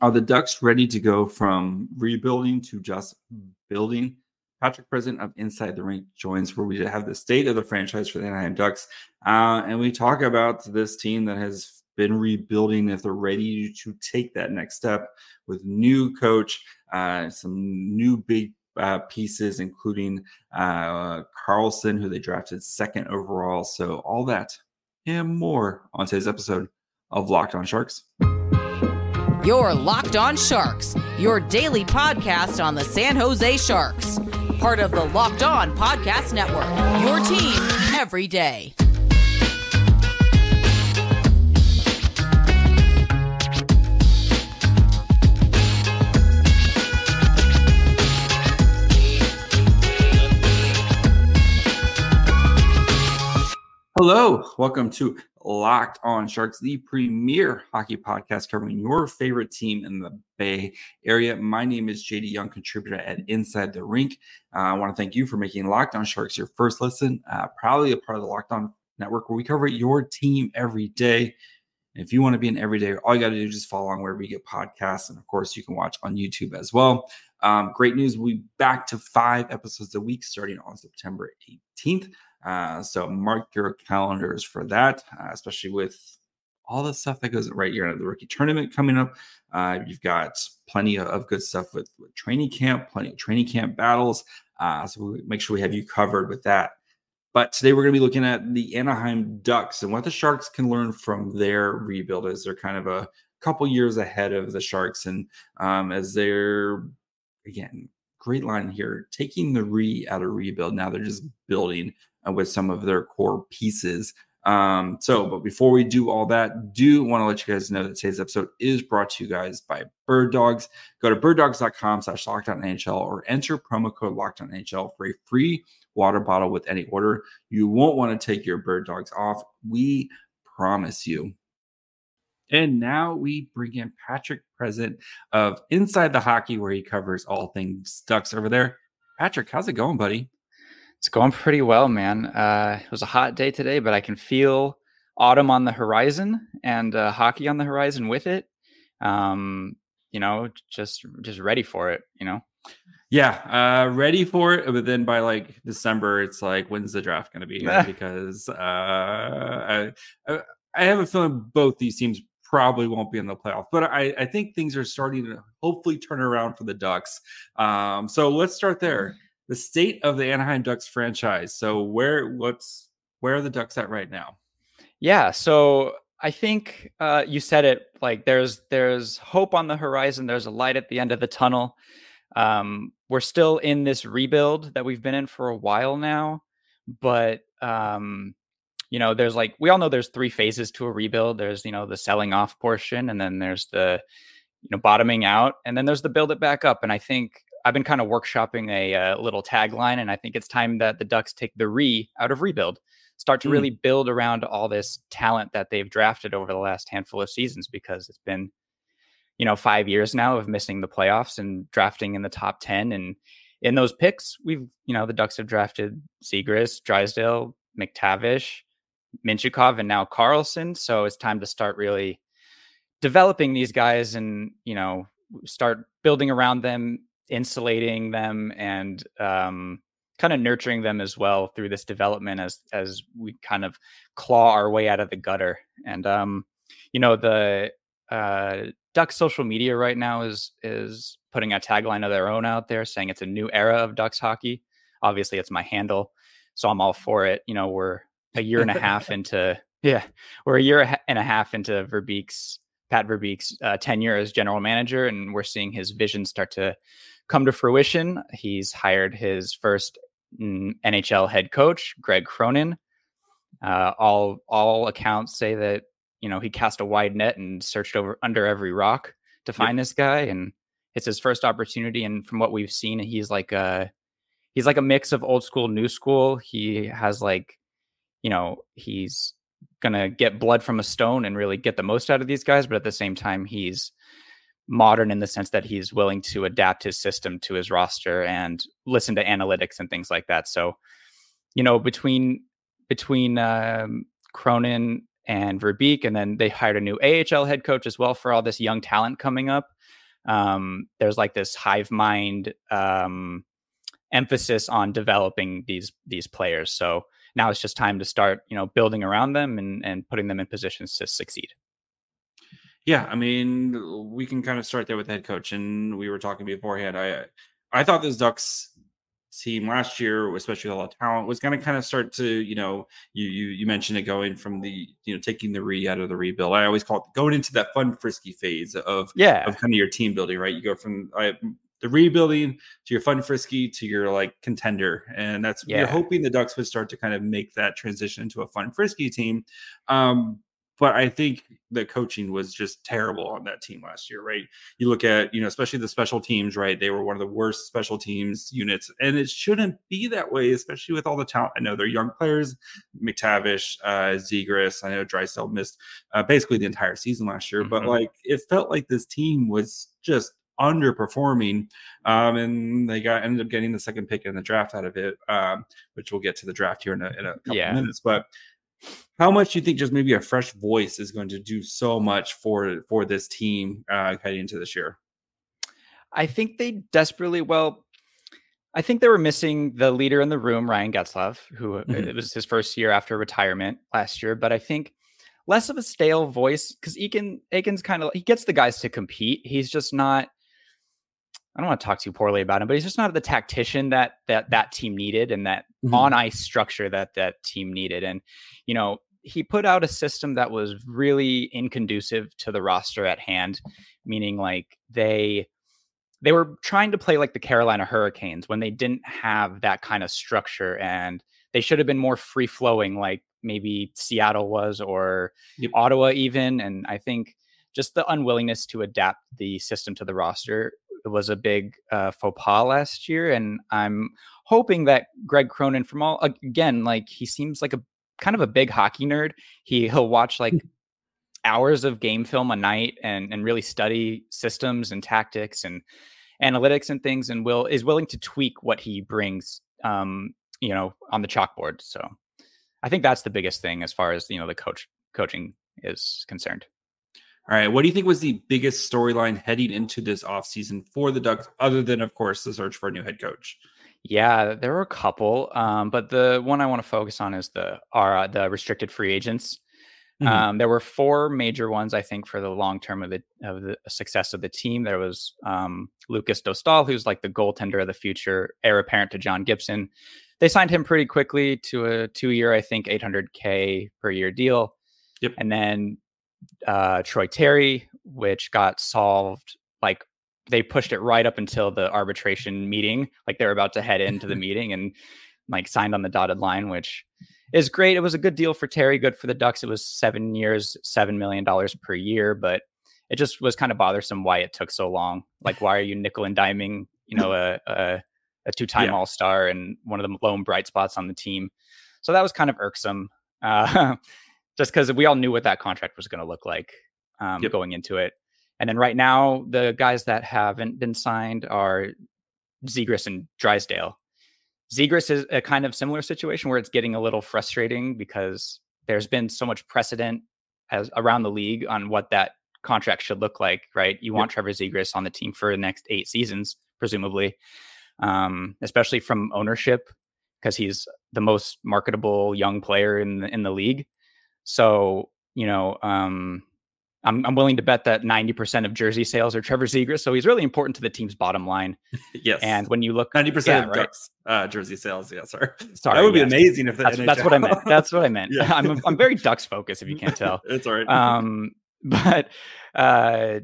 Are the Ducks ready to go from rebuilding to just building? Patrick Present of Inside the Rink joins where we have the state of the franchise for the Anaheim Ducks. Uh, and we talk about this team that has been rebuilding if they're ready to take that next step with new coach, uh, some new big uh, pieces, including uh, Carlsson, who they drafted second overall. So, all that and more on today's episode of Locked On Sharks. Your Locked On Sharks, your daily podcast on the San Jose Sharks, part of the Locked On Podcast Network. Your team every day. Hello, welcome to Locked On Sharks, the premier hockey podcast covering your favorite team in the Bay Area. My name is JD Young, contributor at Inside the Rink. Uh, I want to thank you for making Locked On Sharks your first listen. Uh, proudly a part of the Locked On Network, where we cover your team every day. And if you want to be an everyday, all you got to do is just follow along wherever you get podcasts. And of course, you can watch on YouTube as well. Um, great news. We'll be back to five episodes a week starting on September 18th. Uh, so mark your calendars for that, uh, especially with all the stuff that goes right here at the rookie tournament coming up. Uh, you've got plenty of good stuff with, with, training camp, plenty of training camp battles. Uh, so we make sure we have you covered with that. But today we're going to be looking at the Anaheim Ducks and what the Sharks can learn from their rebuild as they're kind of a couple years ahead of the Sharks and um, as they're again great line here taking the re out of rebuild. Now they're just building uh, with some of their core pieces. Um, so, but before we do all that, do want to let you guys know that today's episode is brought to you guys by Bird Dogs. Go to birddogs.com slash lockdown or enter promo code lockdown for a free water bottle with any order. You won't want to take your bird dogs off. We promise you. And now we bring in Patrick Present of Inside the Hockey, where he covers all things Ducks over there. Patrick, how's it going, buddy? It's going pretty well, man. Uh, it was a hot day today, but I can feel autumn on the horizon and uh, hockey on the horizon with it. Um, you know, just just ready for it. You know. Yeah, uh, ready for it. But then by like December, it's like, when's the draft going to be here? because uh, I, I have a feeling both these teams probably won't be in the playoff. But I, I think things are starting to hopefully turn around for the Ducks. Um, so let's start there the state of the Anaheim Ducks franchise. So where what's where are the Ducks at right now? Yeah, so I think uh, you said it like there's there's hope on the horizon. There's a light at the end of the tunnel. Um, we're still in this rebuild that we've been in for a while now, but um, you know, there's like we all know there's three phases to a rebuild. There's you know the selling off portion, and then there's the you know bottoming out, and then there's the build it back up. And I think I've been kind of workshopping a, a, uh, little tagline, and I think it's time that the Ducks take the re out of rebuild, start to mm. really build around all this talent that they've drafted over the last handful of seasons because it's been, you know, five years now of missing the playoffs and drafting in the top 10. And in those picks, we've, you know, the Ducks have drafted Zegras, Drysdale, McTavish, Mintyukov, and now Carlsson. So it's time to start really developing these guys and, you know, start building around them insulating them and um, kind of nurturing them as well through this development as as we kind of claw our way out of the gutter. And um, you know, the uh, Ducks social media right now is is putting a tagline of their own out there, saying it's a new era of Ducks hockey. Obviously, it's my handle, so I'm all for it. You know, we're a year and a half into yeah, we're a year and a half into Verbeek's Pat Verbeek's uh, tenure as general manager, and we're seeing his vision start to come to fruition. He's hired his first NHL head coach, Greg Cronin. Uh, all all accounts say that you know he cast a wide net and searched over under every rock to find yep. this guy, and it's his first opportunity. And from what we've seen, he's like a he's like a mix of old school, new school. He has like you know he's gonna get blood from a stone and really get the most out of these guys, but at the same time, he's modern in the sense that he's willing to adapt his system to his roster and listen to analytics and things like that. So, you know, between between um, Cronin and Verbeek, and then they hired a new AHL head coach as well for all this young talent coming up. Um, there's like this hive mind um, emphasis on developing these these players. So now it's just time to start, you know, building around them and and putting them in positions to succeed. Yeah, I mean, we can kind of start there with the head coach, and we were talking beforehand. I I thought this Ducks team last year, especially with a lot of talent, was going to kind of start to, you know, you you you mentioned it going from the, you know, taking the re out of the rebuild. I always call it going into that fun frisky phase of yeah of kind of your team building, right? You go from I, the rebuilding to your fun frisky to your like contender, and that's Yeah. you're hoping the Ducks would start to kind of make that transition into a fun frisky team. Um, but I think the coaching was just terrible on that team last year, right? You look at, you know, especially the special teams, right? They were one of the worst special teams units, and it shouldn't be that way, especially with all the talent. I know they're young players, McTavish, uh, Zegras. I know Drysdale missed uh, basically the entire season last year, but Mhm. like it felt like this team was just underperforming, um, and they got ended up getting the second pick in the draft out of it, um, which we'll get to the draft here in a, in a couple Yeah. of minutes, but. How much do you think just maybe a fresh voice is going to do so much for for this team uh, heading into this year? I think they desperately well. I think they were missing the leader in the room, Ryan Getzlaf, who uh, Mhm. it was his first year after retirement last year. But I think less of a stale voice because Eakin Eakins kind of he gets the guys to compete. He's just not. I don't want to talk too poorly about him, but he's just not the tactician that that that team needed and that Mhm. on ice structure that that team needed. And you know, he put out a system that was really inconducive to the roster at hand, meaning like they they were trying to play like the Carolina Hurricanes when they didn't have that kind of structure and they should have been more free flowing like maybe Seattle was or Yep. Ottawa even and I think just the unwillingness to adapt the system to the roster was a big uh, faux pas last year and I'm hoping that Greg Cronin from all again like he seems like a kind of a big hockey nerd. He he'll watch like hours of game film a night and and really study systems and tactics and analytics and things and will is willing to tweak what he brings um you know on the chalkboard so. I think that's the biggest thing as far as you know the coach coaching is concerned All right, what do you think was the biggest storyline heading into this offseason for the Ducks, other than, of course, the search for a new head coach? yeah there were a couple um but the one i want to focus on is the are uh, the restricted free agents Mhm. Um, there were four major ones, I think, for the long term of the of the success of the team. There was um, Lukas Dostal, who's like the goaltender of the future, heir apparent to John Gibson. They signed him pretty quickly to a two year, I think, 800k per year deal. Yep. And then uh, Troy Terry, which got solved like they pushed it right up until the arbitration meeting, like they were about to head into the meeting and like signed on the dotted line, which is great. It was a good deal for Terry, good for the Ducks. It was seven years, seven million dollars per year, but it just was kind of bothersome why it took so long. Like, why are you nickel and diming, you know, a a, a two time Yeah. All Star and one of the lone bright spots on the team? So that was kind of irksome, uh, just because we all knew what that contract was going to look like um, Yep. going into it. And then right now, the guys that haven't been signed are Zegras and Drysdale. Zegras is a kind of similar situation where it's getting a little frustrating because there's been so much precedent as around the league on what that contract should look like, right? You want Trevor Zegras on the team for the next eight seasons, presumably, um, especially from ownership because he's the most marketable young player in the, in the league. So you know, um, I'm I'm willing to bet that 90% of jersey sales are Trevor Zegras. So he's really important to the team's bottom line. yes. And when you look, ninety percent yeah, of right. Ducks uh, jersey sales. Yeah, sorry. Sorry, that would be amazing if That's, that's what I meant. That's what I meant. Yeah. I'm I'm very Ducks focused, if you can't tell. it's all right. Um, but uh,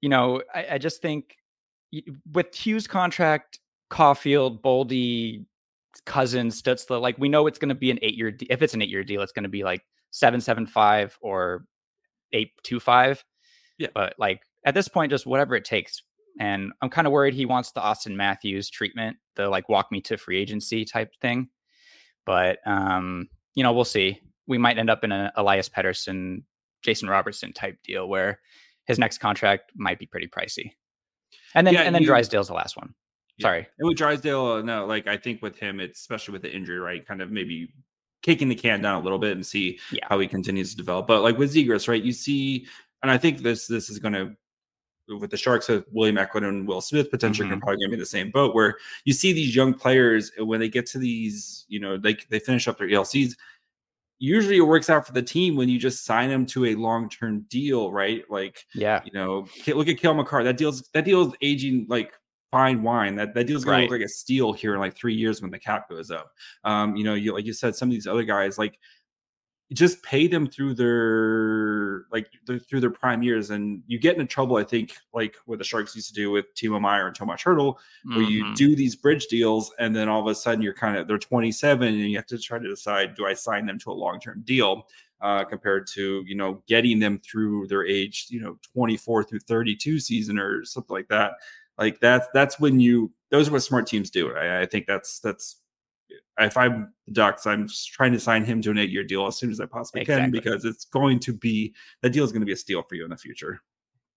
you know, I, I just think with Hughes' contract, Caulfield, Boldy, Cousins, Stützle, like we know it's going to be an eight-year. De- if it's an eight-year deal, it's going to be like seven seven five or eight two five. Yeah. But like at this point, just whatever it takes. And I'm kind of worried he wants the Auston Matthews treatment, the like walk me to free agency type thing. But um, you know, we'll see. We might end up in an Elias Pettersson, Jason Robertson type deal where his next contract might be pretty pricey. And then Yeah, and then you- Drysdale's the last one. Yeah. Sorry. And with Drysdale, uh, no, like I think with him, it's especially with the injury, right? Kind of maybe kicking the can down a little bit and see Yeah. how he continues to develop. But like with Zegras, right? You see, and I think this this is going to with the Sharks with William Eklund and Will Smith potentially are mm-hmm. probably going to be in the same boat where you see these young players when they get to these, you know, they they finish up their ELCs. Usually it works out for the team when you just sign them to a long term deal, right? Like Yeah. you know, look at Cale Makar. That deal's that deal's aging like fine wine. That that deal's gonna Right. look like a steal here in like three years when the cap goes up. Um, you know, you like you said, some of these other guys like just pay them through their like their, through their prime years, and you get into trouble. I think like what the Sharks used to do with Timo Meier and Tomas Hertl, where you Mhm. do these bridge deals, and then all of a sudden you're kind of they're 27, and you have to try to decide do I sign them to a long term deal uh, compared to you know getting them through their age, you know 24 through 32 season or something like that. Like that's that's when you those are what smart teams do. I, I think that's that's if I'm the Ducks, I'm trying to sign him to an eight year deal as soon as I possibly can because it's going to be that deal is going to be a steal for you in the future.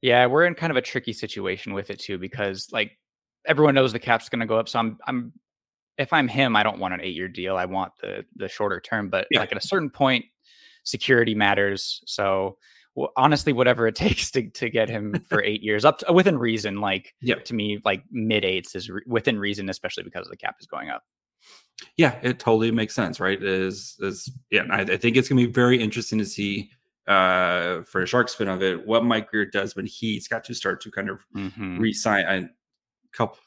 Yeah, we're in kind of a tricky situation with it too because like everyone knows the cap's going to go up. So I'm I'm if I'm him, I don't want an eight year deal. I want the the shorter term. But Yeah. like at a certain point, security matters. So honestly, whatever it takes to to get him for eight years up to, within reason. Like Yeah. to me, like mid eights is re- within reason, especially because the cap is going up. Yeah, it totally makes sense, right? Is is yeah, I, I think it's gonna be very interesting to see uh for a shark spin of it what Mike Grier does when he's got to start to kind of Mhm. re-sign a couple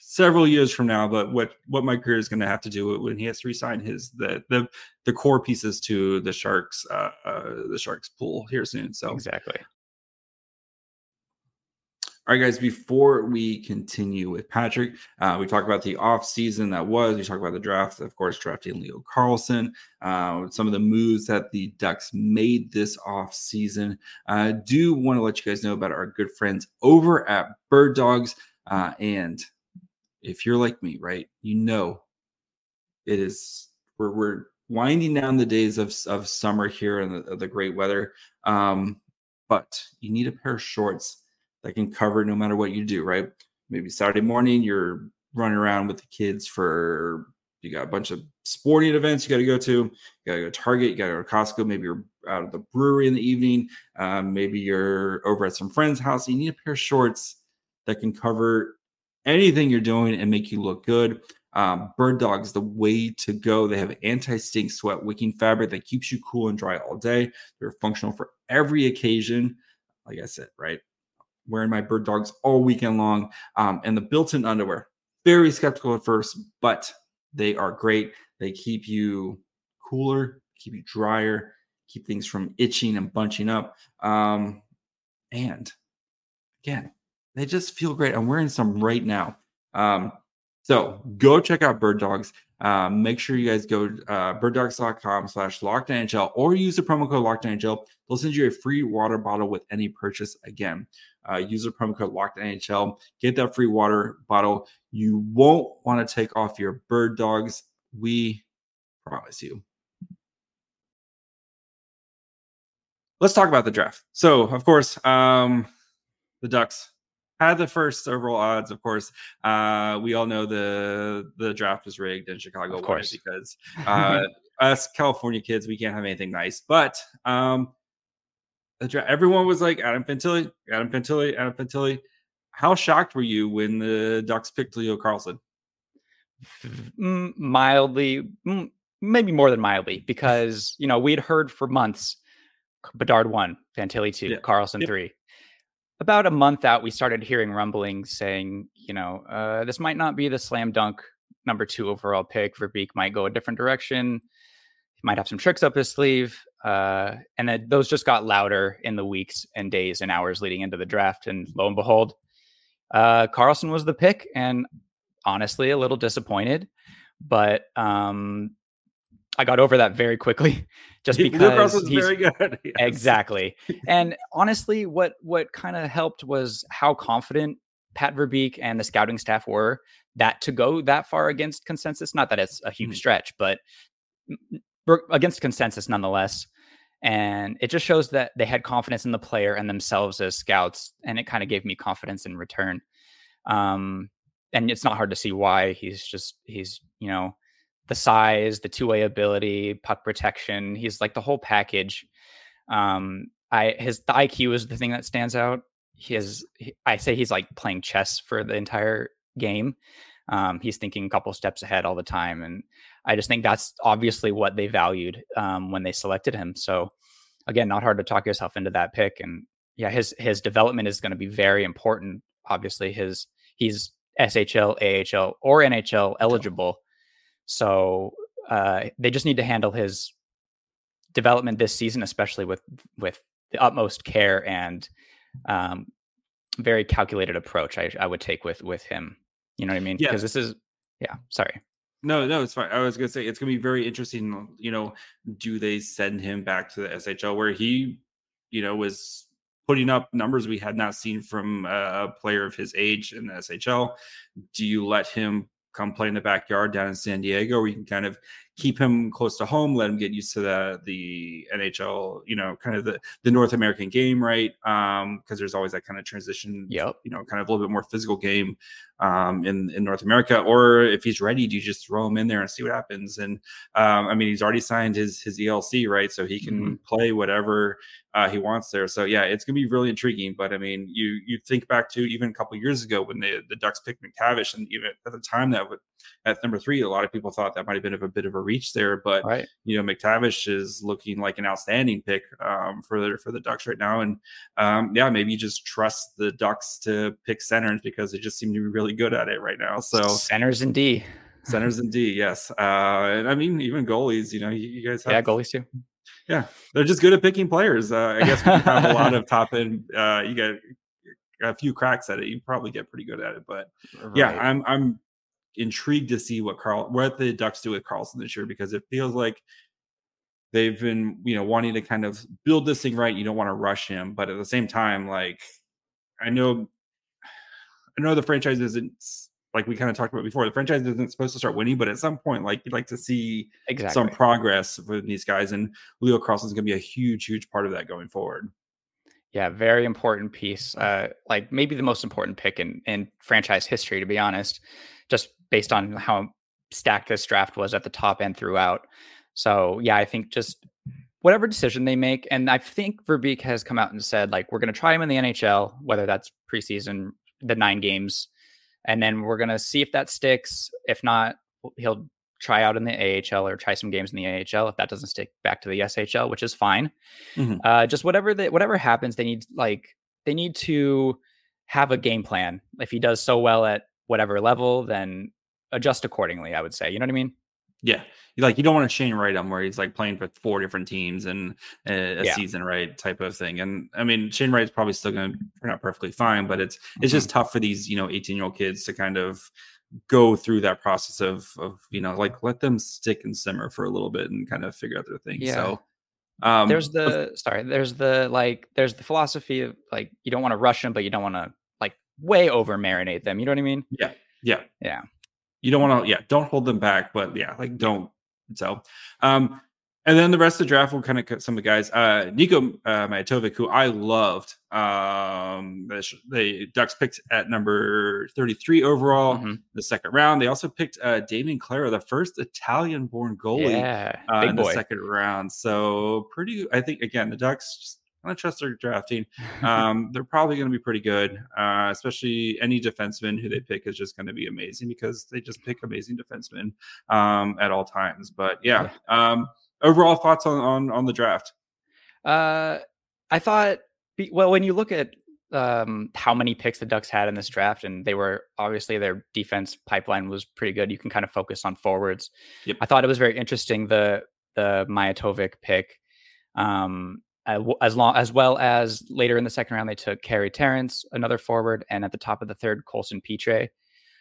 several years from now, but what what Mike Grier is gonna have to do when he has to resign his the the the core pieces to the Sharks uh, uh the Sharks pool here soon. So Exactly. All right, guys, before we continue with Patrick, uh, we talked about the off season that was. We talked about the draft, of course, drafting Leo Carlsson, uh, some of the moves that the Ducks made this off season. I do want to let you guys know about our good friends over at Bird Dogs. Uh, and if you're like me, right, you know it is, we're, we're winding down the days of, of summer here and the, the great weather. Um, but you need a pair of shorts that can cover no matter what you do, right? Maybe Saturday morning you're running around with the kids for you got a bunch of sporting events you got to go to. You got to go to Target, you got to go to Costco. Maybe you're out at the brewery in the evening. Um, maybe you're over at some friend's house. You need a pair of shorts that can cover anything you're doing and make you look good. Um, Bird Dog is the way to go. They have anti-stink sweat wicking fabric that keeps you cool and dry all day. They're functional for every occasion. Like I said, right? wearing my bird dogs all weekend long. Um, and the built-in underwear, very skeptical at first, but they are great. They keep you cooler, keep you drier, keep things from itching and bunching up. Um, and again, they just feel great. I'm wearing some right now. Um, so go check out Bird Dogs. Um, make sure you guys go uh, birddogs.com slash lockedonnhl or use the promo code lockedonnhl. They'll send you a free water bottle with any purchase again. Uh, use the promo code lockedonnhl. Get that free water bottle. You won't want to take off your bird dogs. We promise you. Let's talk about the draft. So, of course, um, the Ducks had the first overall odds. Of course, uh, we all know the the draft was rigged and Chicago Of won it course. because uh, us California kids we can't have anything nice. But um, the dra- everyone was like Adam Fantilli, Adam Fantilli, Adam Fantilli. How shocked were you when the Ducks picked Leo Carlsson? Mm, mildly, maybe more than mildly, because you know we'd heard for months Bedard one, Fantilli two, Yeah. Carlsson Yep. three. About a month out, we started hearing rumblings saying, you know, uh, this might not be the slam dunk number two overall pick. Verbeek might go a different direction. He might have some tricks up his sleeve. Uh, and then those just got louder in the weeks and days and hours leading into the draft. And lo and behold, uh, Carlsson was the pick. And honestly, a little disappointed. But um, I got over that very quickly just because Carlsson's he's very good. Yes. exactly. And honestly, what what kind of helped was how confident Pat Verbeek and the scouting staff were that to go that far against consensus. Not that it's a huge Mhm. stretch, but m- m- we're against consensus nonetheless. And it just shows that they had confidence in the player and themselves as scouts, and it kind of gave me confidence in return. Um, and it's not hard to see why he's just he's you know the size, the two way ability, puck protection. He's like the whole package. Um, I his the IQ is the thing that stands out. He has he, I say he's like playing chess for the entire game. Um, he's thinking a couple steps ahead all the time, and I just think that's obviously what they valued um, when they selected him. So again, not hard to talk yourself into that pick, and yeah, his his development is going to be very important. Obviously, his he's SHL, AHL, or NHL eligible, so uh, they just need to handle his development this season, especially with with the utmost care and um, very calculated approach. I, I would take with with him. You know what I mean? Yeah. Because this is yeah. Sorry. No, no, it's fine. I was gonna say it's gonna be very interesting. You know, do they send him back to the SHL where he, you know, was putting up numbers we had not seen from a player of his age in the SHL? Do you let him come play in the backyard down in San Diego, where you can kind of keep him close to home, let him get used to the the NHL, you know, kind of the the North American game, right? Um, because there's always that kind of transition, Yep. you know, kind of a little bit more physical game um in in North America. Or if he's ready, do you just throw him in there and see what happens? And um, I mean, he's already signed his his ELC, right? So he can play whatever uh, he wants there. So yeah, it's gonna be really intriguing. But I mean, you you think back to even a couple years ago when the the Ducks picked McTavish, and even at the time that would at number three, a lot of people thought that might have been a bit of a reach there. But Right. you know, McTavish is looking like an outstanding pick um, for the for the Ducks right now. And um, yeah, maybe you just trust the Ducks to pick centers because they just seem to be really good at it right now. So centers and D. centers and D, yes. Uh, and I mean, even goalies. You know, you, you guys have Yeah, goalies too. yeah, they're just good at picking players. Uh, I guess you have a lot of top end, uh, you get a few cracks at it. You probably get pretty good at it. But yeah, I'm I'm intrigued to see what Carl what the Ducks do with Carlsson this year because it feels like they've been you know wanting to kind of build this thing right. You don't want to rush him, but at the same time, like I know, I know the franchise isn't like we kind of talked about before. The franchise isn't supposed to start winning, but at some point, like you'd like to see exactly. some progress with these guys, and Leo Carlsson's going to be a huge, huge part of that going forward. Yeah, very important piece. Uh, like maybe the most important pick in, in franchise history, to be honest, just based on how stacked this draft was at the top and throughout. So yeah, I think just whatever decision they make, and I think Verbeek has come out and said like we're going to try him in the NHL, whether that's preseason, the nine games, and then we're going to see if that sticks. If not, he'll try out in the AHL or try some games in the AHL. If that doesn't stick, back to the SHL, which is fine. Mhm. Uh, just whatever they, whatever happens, they need like they need to have a game plan. If he does so well at whatever level, then adjust accordingly. I would say. You know what I mean? Yeah, like you don't want to Shane Wright him where he's like playing for four different teams and a, a Yeah. season, right? Type of thing. And I mean, Shane Wright's probably still going to turn out perfectly fine, but it's it's Mm-hmm. just tough for these you know 18 year old kids to kind of go through that process of of you know like let them stick and simmer for a little bit and kind of figure out their thing. Yeah. So um, there's the sorry. There's the like. There's the philosophy of like you don't want to rush them, but you don't want to way over marinate them. You know what I mean? Yeah. Yeah. Yeah. You don't want to, yeah, don't hold them back, but yeah, like don't. So, um, and then the rest of the draft will kind of cut some of the guys. Uh, Nico uh, Myatovic, who I loved, um, the, the Ducks picked at number 33 overall, Mhm. the second round. They also picked uh, Damian Clara, the first Italian born goalie Yeah, uh, in boy. the second round. So, pretty, I think, again, the Ducks of trust their drafting um, they're probably going to be pretty good. Uh, especially any defenseman who they pick is just going to be amazing because they just pick amazing defensemen um, at all times. But yeah, um, overall thoughts on, on on the draft? Uh, I thought, well, when you look at um, how many picks the Ducks had in this draft, and they were obviously their defense pipeline was pretty good. You can kind of focus on forwards. Yep. I thought it was very interesting the the Myatovic pick. Um, as long as well as later in the second round, they took Carey Terrance, another forward, and at the top of the third, Coulson Pitre,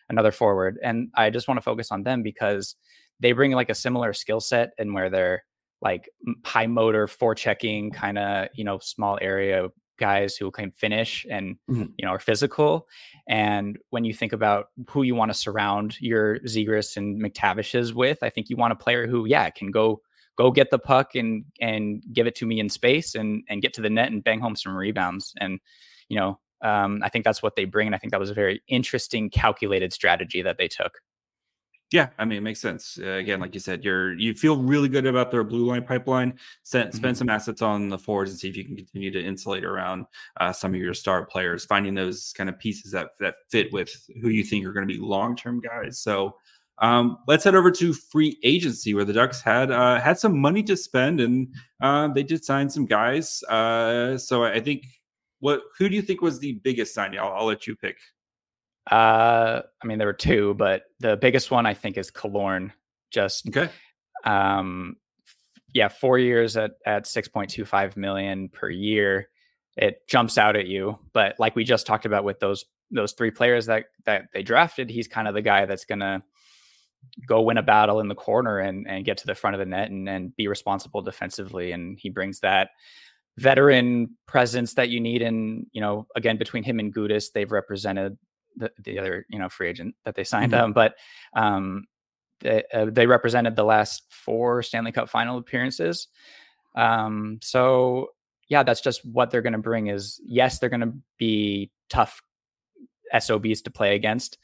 another forward. And I just want to focus on them because they bring like a similar skill set and where they're like high motor, forechecking, kind of you know small area guys who can finish and Mhm. you know are physical. And when you think about who you want to surround your Zegras and McTavishes with, I think you want a player who, yeah, can go go get the puck and and give it to me in space and and get to the net and bang home some rebounds. And you know, um, I think that's what they bring, and I think that was a very interesting, calculated strategy that they took. Yeah, I mean, it makes sense. Uh, again, like you said, you're you feel really good about their blue line pipeline. Spend, mm-hmm. spend some assets on the forwards and see if you can continue to insulate around uh, some of your star players, finding those kind of pieces that that fit with who you think are going to be long term guys. So um, let's head over to free agency where the Ducks had uh, had some money to spend and uh, they did sign some guys. Uh, so I think what who do you think was the biggest signing? I'll, I'll let you pick. Uh, I mean, there were two, but the biggest one I think is Killorn. Just okay. Um, yeah, four years at at six point two five million per year. It jumps out at you, but like we just talked about with those those three players that that they drafted, he's kind of the guy that's gonna go win a battle in the corner and and get to the front of the net and and be responsible defensively. And he brings that veteran presence that you need. And you know, again, between him and Gudas, they've represented the, the other you know free agent that they signed. Mm-hmm. Um, but um, they, uh, they represented the last four Stanley Cup final appearances. Um, so yeah, that's just what they're going to bring. Is yes, they're going to be tough SOBs to play against,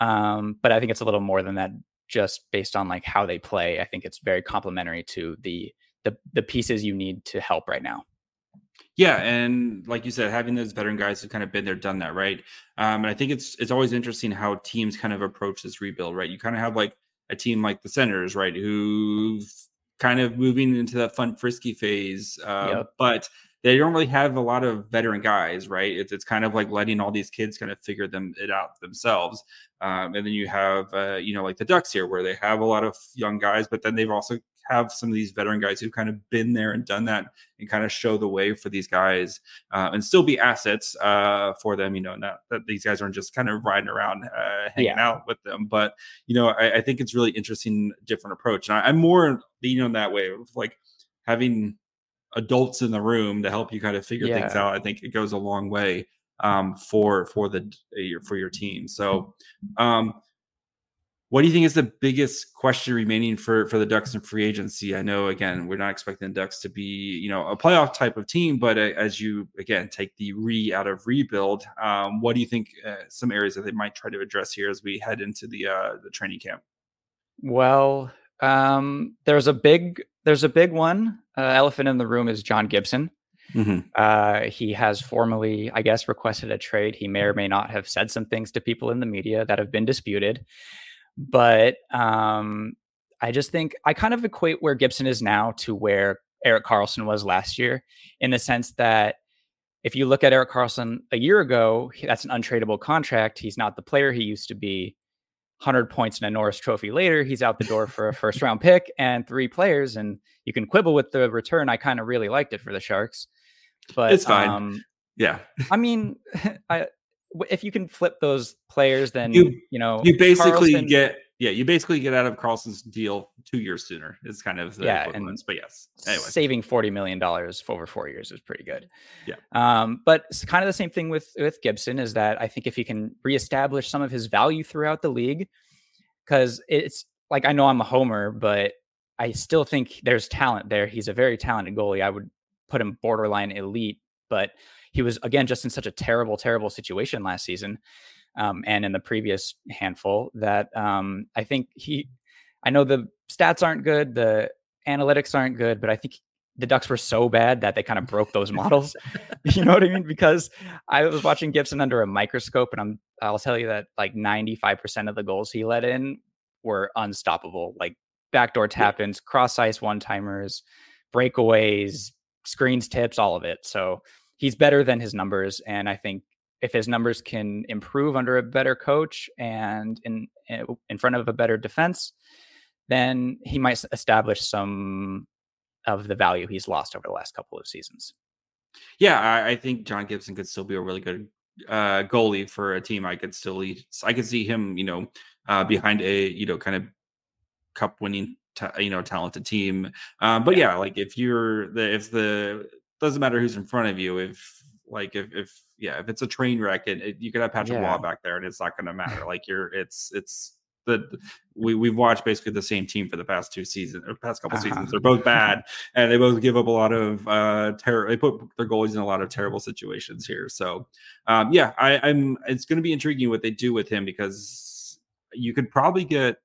um, but I think it's a little more than that. Just based on like how they play, I think it's very complementary to the the the pieces you need to help right now. Yeah, and like you said, having those veteran guys who've kind of been there, done that, right? Um, and I think it's it's always interesting how teams kind of approach this rebuild, right? You kind of have like a team like the Senators, right, who've kind of moving into that fun frisky phase, uh, yep. but they don't really have a lot of veteran guys, right? It's it's kind of like letting all these kids kind of figure them it out themselves. Um, and then you have uh, you know like the Ducks here, where they have a lot of young guys, but then they've also have some of these veteran guys who've kind of been there and done that and kind of show the way for these guys uh, and still be assets uh, for them. You know, not that these guys aren't just kind of riding around uh, hanging yeah. out with them, but you know, I, I, think it's really interesting, different approach. And I, am more leaning on that way of like having adults in the room to help you kind of figure yeah. things out. I think it goes a long way um, for for the for your team. So. Um, what do you think is the biggest question remaining for for the Ducks in free agency? I know again we're not expecting the Ducks to be you know a playoff type of team, but uh, as you again take the re out of rebuild, um, what do you think uh, some areas that they might try to address here as we head into the uh, the training camp? Well, um, there's a big there's a big one. Uh, elephant in the room is John Gibson. Mm-hmm. Uh, he has formally, I guess, requested a trade. He may or may not have said some things to people in the media that have been disputed. But um, I just think I kind of equate where Gibson is now to where Erik Karlsson was last year, in the sense that if you look at Erik Karlsson a year ago, that's an untradeable contract. He's not the player he used to be. 100 points in a Norris trophy later, he's out the door for a first round pick and three players. And you can quibble with the return. I kind of really liked it for the Sharks. But it's fine. Um, yeah. I mean, I, if you can flip those players, then you, you know you basically Karlsson, get yeah you basically get out of Karlsson's deal two years sooner. It's kind of the yeah, and but yes, anyway. saving forty million dollars over four years is pretty good. Yeah, um, but it's kind of the same thing with with Gibson is that I think if he can reestablish some of his value throughout the league, because it's like I know I'm a homer, but I still think there's talent there. He's a very talented goalie. I would put him borderline elite, but he was again just in such a terrible, terrible situation last season, um, and in the previous handful that um, I think he. I know the stats aren't good, the analytics aren't good, but I think the Ducks were so bad that they kind of broke those models. you know what I mean? Because I was watching Gibson under a microscope, and I'm I'll tell you that like 95% of the goals he let in were unstoppable, like backdoor tap ins, cross ice one timers, breakaways, screens, tips, all of it. So he's better than his numbers, and I think if his numbers can improve under a better coach and in in front of a better defense, then he might establish some of the value he's lost over the last couple of seasons. Yeah, I, I think John Gibson could still be a really good uh, goalie for a team. I could still lead. I could see him, you know, uh, behind a you know kind of cup winning, you know, talented team. Um, but yeah. yeah, like if you're the if the doesn't matter who's in front of you. If like if if yeah, if it's a train wreck, it, it you could have Patrick yeah. Roy back there, and it's not going to matter. like you're, it's it's the we we've watched basically the same team for the past two seasons or past couple uh-huh. seasons. They're both bad, and they both give up a lot of uh terror. They put their goalies in a lot of terrible situations here. So, um, yeah, I, I'm. It's going to be intriguing what they do with him because you could probably get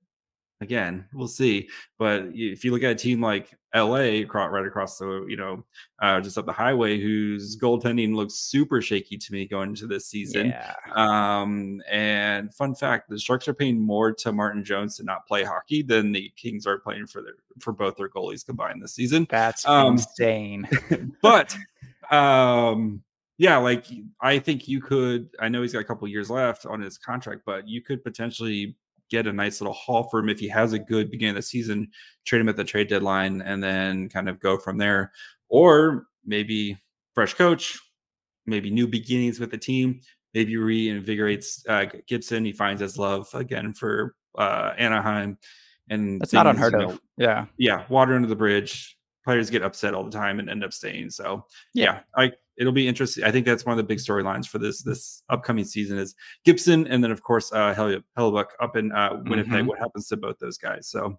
again, we'll see. But if you look at a team like LA right across the, you know, uh, just up the highway, whose goaltending looks super shaky to me going into this season. Yeah. Um, and fun fact: the Sharks are paying more to Martin Jones to not play hockey than the Kings are playing for their for both their goalies combined this season. That's um, insane. but um yeah, like I think you could. I know he's got a couple years left on his contract, but you could potentially get a nice little haul for him if he has a good beginning of the season, trade him at the trade deadline, and then kind of go from there. Or maybe fresh coach, maybe new beginnings with the team, maybe reinvigorates uh, Gibson. He finds his love again for uh, Anaheim, and that's things, not unheard you know, of. Yeah, yeah, water under the bridge. Players get upset all the time and end up staying. So yeah, yeah I it'll be interesting. I think that's one of the big storylines for this this upcoming season is Gibson, and then of course uh, Hell- Hellebuyck up in uh, Winnipeg. Mm-hmm. What happens to both those guys? So.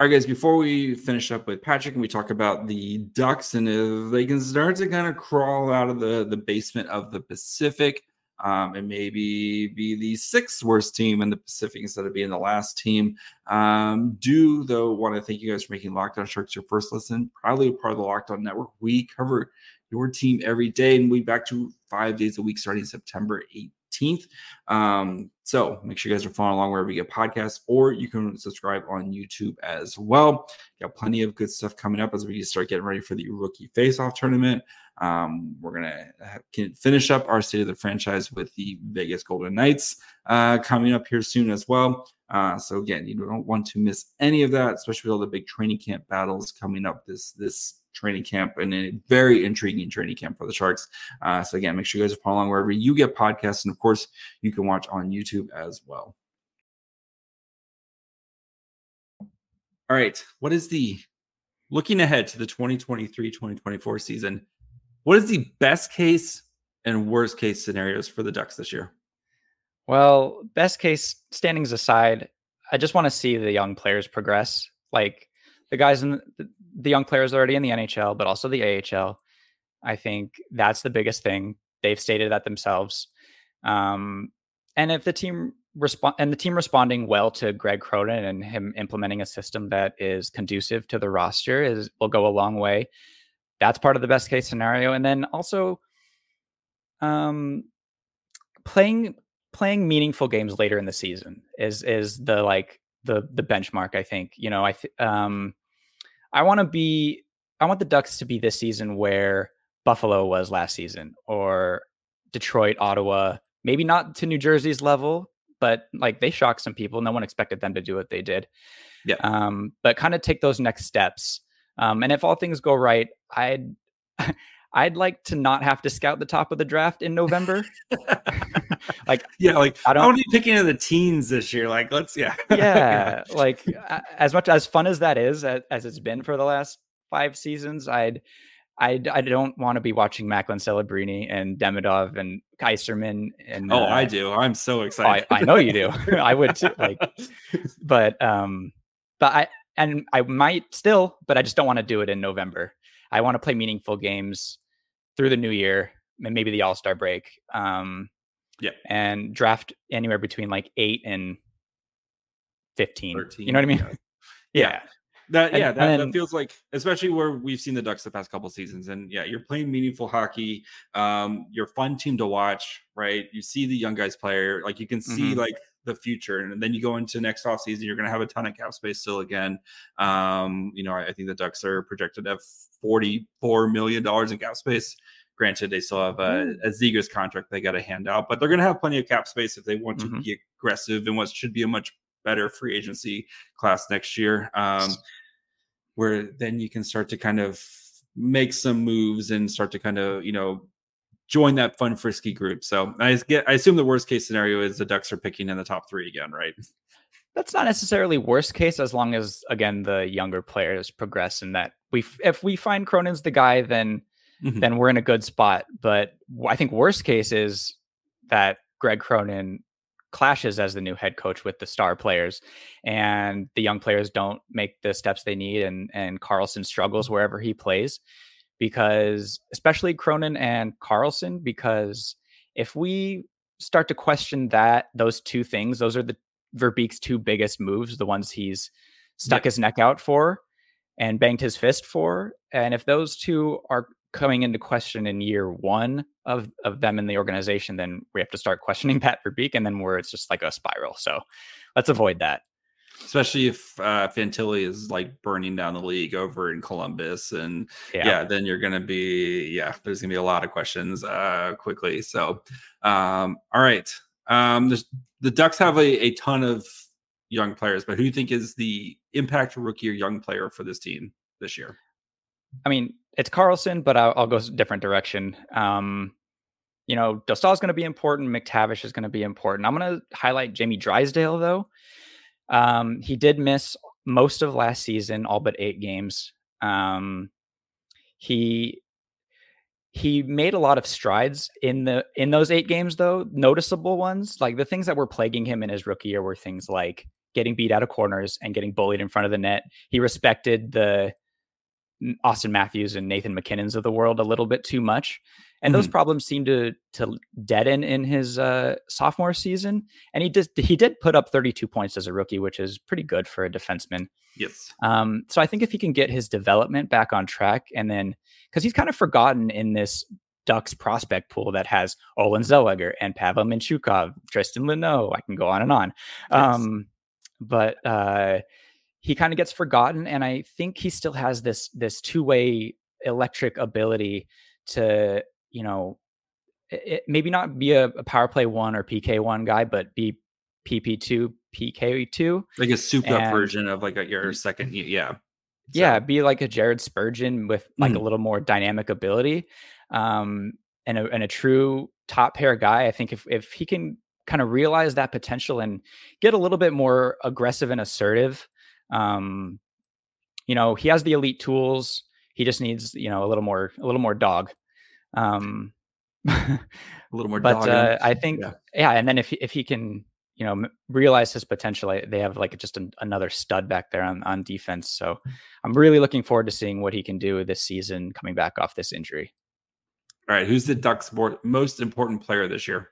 All right, guys, before we finish up with Patrick and we talk about the Ducks and if they can start to kind of crawl out of the, the basement of the Pacific, um, and maybe be the sixth worst team in the Pacific instead of being the last team. Um, do though want to thank you guys for making Locked On Sharks your first listen. Proudly a part of the Locked On Network. We cover your team every day, and we back to five days a week starting September 18th. Um, so make sure you guys are following along wherever you get podcasts, or you can subscribe on YouTube as well. Got plenty of good stuff coming up as we start getting ready for the rookie face-off tournament. Um, we're gonna finish up our state of the franchise with the Vegas Golden Knights uh, coming up here soon as well. Uh, so again, you don't want to miss any of that, especially with all the big training camp battles coming up this this training camp and a very intriguing training camp for the Sharks. Uh, so again, make sure you guys are following wherever you get podcasts, and of course, you can watch on YouTube as well. All right, what is the looking ahead to the 2023-2024 season? What is the best case and worst case scenarios for the Ducks this year? Well, best case standings aside, I just want to see the young players progress. Like the guys in the, the young players already in the NHL, but also the AHL. I think that's the biggest thing. They've stated that themselves. Um, and if the team respond and the team responding well to Greg Cronin and him implementing a system that is conducive to the roster is will go a long way that's part of the best case scenario and then also um playing playing meaningful games later in the season is is the like the the benchmark i think you know i th- um i want to be i want the ducks to be this season where buffalo was last season or detroit ottawa maybe not to new jersey's level but like they shocked some people. No one expected them to do what they did. Yeah. Um but kind of take those next steps. Um, and if all things go right, I'd I'd like to not have to scout the top of the draft in November. like, yeah, like I don't. You picking in the teens this year? Like, let's, yeah, yeah. like, as much as fun as that is, as, as, it's been for the last five seasons, I'd, I, I don't want to be watching Macklin Celebrini and Demidov and Keiserman. And oh, uh, I do. I'm so excited. I, I know you do. I would too. Like, but um, but I and I might still, but I just don't want to do it in November. I want to play meaningful games through the new year and maybe the All Star break. Um, yeah, and draft anywhere between like eight and fifteen. 13, you know what I mean? Yeah. yeah. That yeah, and, that, and that, feels like especially where we've seen the Ducks the past couple seasons, and yeah, you're playing meaningful hockey. Um, you're a fun team to watch, right? You see the young guys play, like you can see mm-hmm. like the future. And then you go into next off season, you're going to have a ton of cap space still again. Um, you know, I, I think the Ducks are projected to have $44 million in cap space. Granted, they still have a, a Zegras contract they got to hand out, but they're going to have plenty of cap space if they want to mm-hmm. be aggressive in what should be a much better free agency class next year. Um, where then you can start to kind of make some moves and start to kind of, you know, join that fun frisky group. So I get I assume the worst case scenario is the Ducks are picking in the top three again, right? That's not necessarily worst case as long as again the younger players progress and that we if we find Cronin's the guy then mm-hmm. then we're in a good spot. But I think worst case is that Greg Cronin clashes as the new head coach with the star players and the young players don't make the steps they need and and Carlsson struggles wherever he plays because especially Cronin and Carlsson, because if we start to question that those two things, those are the Verbeek's two biggest moves, the ones he's stuck yep. his neck out for and banged his fist for. And if those two are coming into question in year one of of them in the organization, then we have to start questioning Pat Verbeek, and then where it's just like a spiral. So let's avoid that. Especially if uh, Fantilli is like burning down the league over in Columbus, and yeah, yeah then you're gonna be yeah, there's gonna be a lot of questions uh, quickly. So, um, all right, um, the Ducks have a, a ton of young players, but who do you think is the impact rookie or young player for this team this year? I mean, it's Carlsson, but I'll, I'll go a different direction. Um, you know, Dostal is going to be important. McTavish is going to be important. I'm going to highlight Jamie Drysdale, though. Um, he did miss most of last season, all but eight games. Um, he he made a lot of strides in the in those eight games, though noticeable ones. Like the things that were plaguing him in his rookie year were things like getting beat out of corners and getting bullied in front of the net. He respected the Auston Matthews and Nathan MacKinnon's of the world a little bit too much. And mm-hmm. those problems seem to to deaden in his uh, sophomore season. And he did he did put up 32 points as a rookie, which is pretty good for a defenseman. Yes. Um, so I think if he can get his development back on track, and then because he's kind of forgotten in this Ducks prospect pool that has Olen Zellweger and Pavel Mintyukov, Tristan Luneau. I can go on and on. Yes. Um, but uh, he kind of gets forgotten and i think he still has this this two-way electric ability to you know it, maybe not be a, a, power play one or pk one guy but be pp2 pk2 like a souped up version of like a, your second yeah so. yeah be like a jared spurgeon with like mm. a little more dynamic ability um and a, and a true top pair guy i think if if he can kind of realize that potential and get a little bit more aggressive and assertive um, you know, he has the elite tools. He just needs, you know, a little more, a little more dog. Um, a little more, but uh, I think, yeah. yeah. And then if if he can, you know, realize his potential, they have like just an, another stud back there on on defense. So I'm really looking forward to seeing what he can do this season, coming back off this injury. All right, who's the Ducks' most important player this year?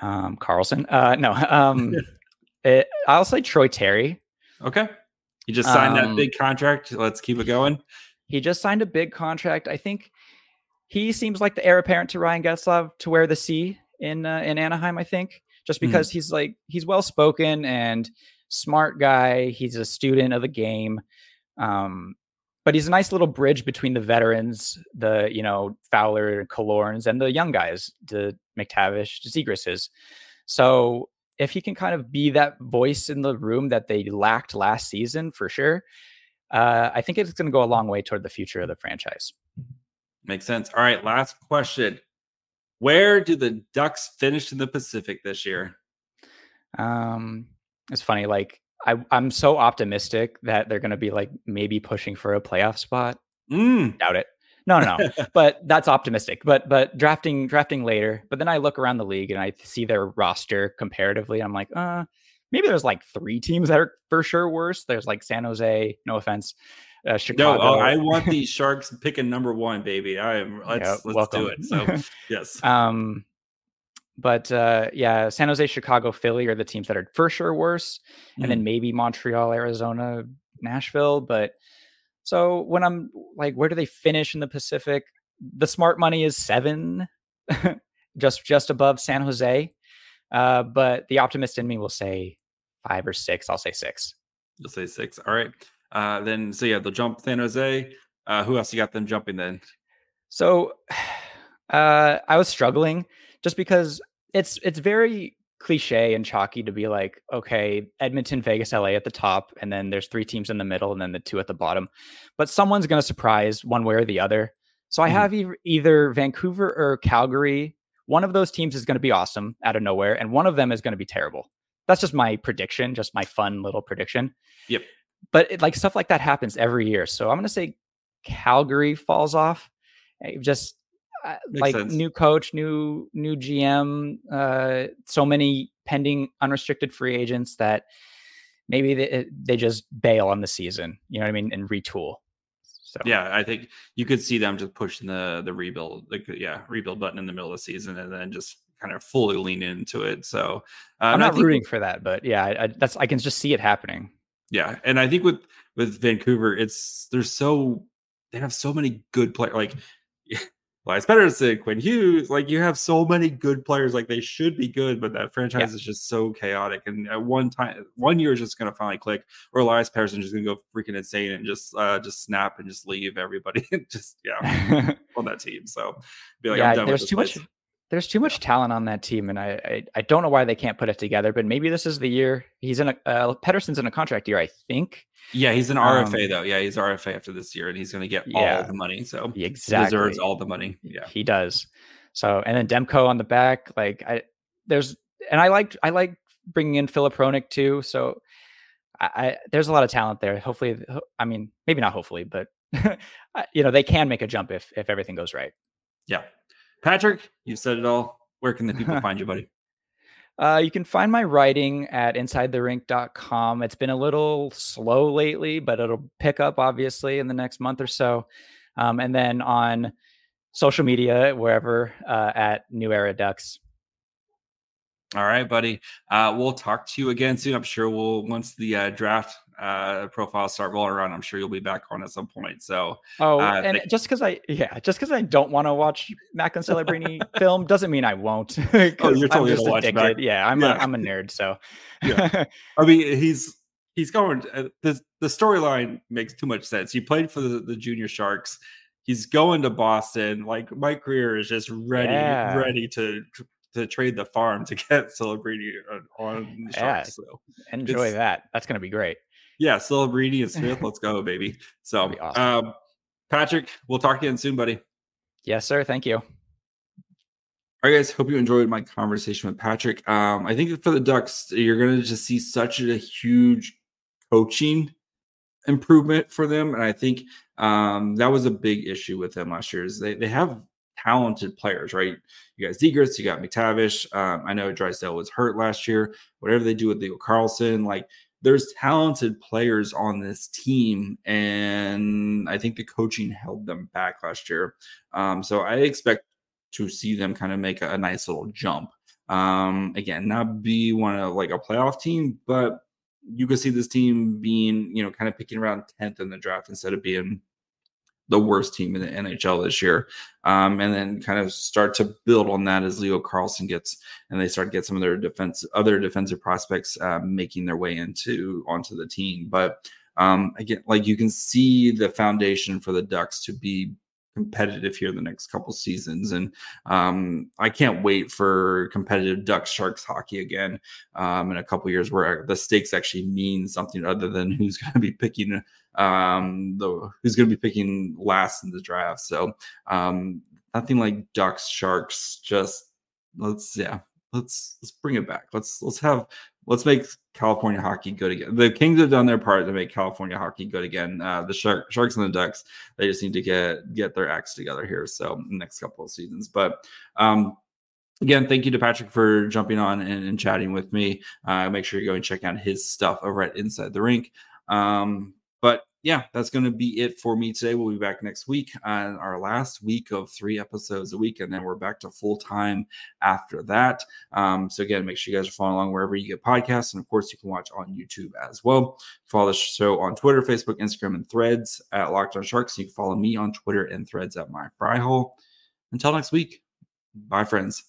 Um, Karlsson. Uh, no, um, it, I'll say Troy Terry. Okay. he just signed um, that big contract. Let's keep it going. He just signed a big contract. I think he seems like the heir apparent to Ryan Getzlaf to wear the C in uh, in Anaheim. I think just hmm. because mm. he's like he's well spoken and smart guy. He's a student of the game. Um, but he's a nice little bridge between the veterans, the you know Fowler, Killorns, and the young guys, the McTavish, Zegras. So if he can kind of be that voice in the room that they lacked last season for sure, uh, I think it's going to go a long way toward the future of the franchise. Makes sense. All right, last question. Where do the Ducks finish in the Pacific this year? Um, it's funny. Like I, I'm so optimistic that they're going to be like maybe pushing for a playoff spot. Mm. Doubt it. No, no, no. but that's optimistic. But but drafting drafting later. But then I look around the league and I see their roster comparatively. I'm like, uh, maybe there's like three teams that are for sure worse. There's like San Jose. No offense. Uh, Chicago. No, I want these Sharks picking number one, baby. I am. Let's yeah, let's welcome. do it. So yes. um, but uh, yeah, San Jose, Chicago, Philly are the teams that are for sure worse, mm-hmm. and then mm. maybe Montreal, Arizona, Nashville. But so when I'm like, where do they finish in the Pacific? The smart money is seven, just just above San Jose. Uh, but the optimist in me will say five or six. I'll say six. You'll say six. All right. Uh, then so yeah, they'll jump San Jose. Uh, who else you got them jumping then? So uh, I was struggling just because it's it's very cliche and chalky to be like, okay, Edmonton, Vegas, LA at the top, and then there's three teams in the middle, and then the two at the bottom. But someone's going to surprise one way or the other. So I mm have e- either Vancouver or Calgary. One of those teams is going to be awesome out of nowhere, and one of them is going to be terrible. That's just my prediction, just my fun little prediction. Yep. But it, like stuff like that happens every year. So I'm going to say Calgary falls off. Just like sense. new coach, new new GM, uh, so many pending unrestricted free agents that maybe they eh, they just bail on the season. You know what I mean, and retool. So yeah, I think you could see them just pushing the the rebuild, like yeah, rebuild button in the middle of the season, and then just kind of fully lean into it. So uh, I'm not rooting for that, but yeah, I, I, that's I can just see it happening. Yeah, and I think with with Vancouver, it's there's so they have so many good players. Like Elias Pettersson, Quinn Hughes, like you have so many good players. Like they should be good, but that franchise yeah. is just so chaotic. And at one time, one year is just going to finally click, or Elias Pettersson is just going to go freaking insane and just uh just snap and just leave everybody. just yeah on that team. So be like, yeah, there's too place. much there's too much talent on that team, and I, I, I don't know why they can't put it together. But maybe this is the year he's in a uh, Pettersson's in a contract year, I think. Yeah, he's an RFA um, though. Yeah, he's RFA after this year, and he's going to get yeah, all the money. So exactly, deserves all the money. Yeah, he does. So and then Demko on the back, like I there's and I like I like bringing in Filip Hronek too. So I, I there's a lot of talent there. Hopefully, I mean maybe not hopefully, but you know they can make a jump if if everything goes right. Yeah, Patrick, you've said it all. Where can the people find you, buddy? Uh, you can find my writing at insidetherink.com. It's been a little slow lately, but it'll pick up obviously in the next month or so. Um, and then on social media, wherever uh, at New Era Ducks. All right, buddy. Uh, we'll talk to you again soon. I'm sure we'll once the uh, draft uh, profiles start rolling around. I'm sure you'll be back on at some point. So, oh, uh, and th- just because I, yeah, just because I don't want to watch Macklin Celebrini film doesn't mean I won't. oh, you're totally I'm just addicted. Mac. Yeah, I'm yeah. a, I'm a nerd. So, yeah, I mean, he's he's going. Uh, the the storyline makes too much sense. He played for the, the junior Sharks. He's going to Boston. Like Mike Grier is just ready, yeah. ready to to trade the farm to get Celebrini on the Sharks. Yeah, so enjoy that. That's going to be great yeah, Celebrini and Smith. Let's go, baby. So, awesome. um, Patrick, we'll talk again soon, buddy. Yes, sir. Thank you. All right, guys. Hope you enjoyed my conversation with Patrick. Um, I think for the Ducks, you're going to just see such a huge coaching improvement for them, and I think um, that was a big issue with them last year. Is they they have talented players, right? You got Zegras, you got McTavish. Um, I know Drysdale was hurt last year. Whatever they do with Leo Carlsson, like there's talented players on this team, and I think the coaching held them back last year. Um, so I expect to see them kind of make a, a nice little jump. Um, again, not be one of like a playoff team, but you could see this team being, you know, kind of picking around 10th in the draft instead of being the worst team in the NHL this year. Um, and then kind of start to build on that as Leo Carlsson gets and they start to get some of their defense other defensive prospects uh, making their way into onto the team. But um, again, like you can see the foundation for the Ducks to be competitive here the next couple seasons and um, i can't wait for competitive ducks sharks hockey again um, in a couple years where the stakes actually mean something other than who's going to be picking um, the who's going to be picking last in the draft. So um, nothing like Ducks, Sharks. Just let's yeah, let's let's bring it back. Let's let's have let's make California hockey good again. The Kings have done their part to make California hockey good again. Uh, the Shark, Sharks and the Ducks, they just need to get get their acts together here. So next couple of seasons, but um, again, thank you to Patrick for jumping on and, and chatting with me. Uh, make sure you go and check out his stuff over at Inside the Rink. Um, but yeah, that's going to be it for me today. We'll be back next week on our last week of three episodes a week, and then we're back to full time after that. Um, so again, make sure you guys are following along wherever you get podcasts, and of course, you can watch on YouTube as well. Follow the show on Twitter, Facebook, Instagram, and Threads at Locked On Sharks. You can follow me on Twitter and Threads at My Fry Hole. Until next week, bye, friends.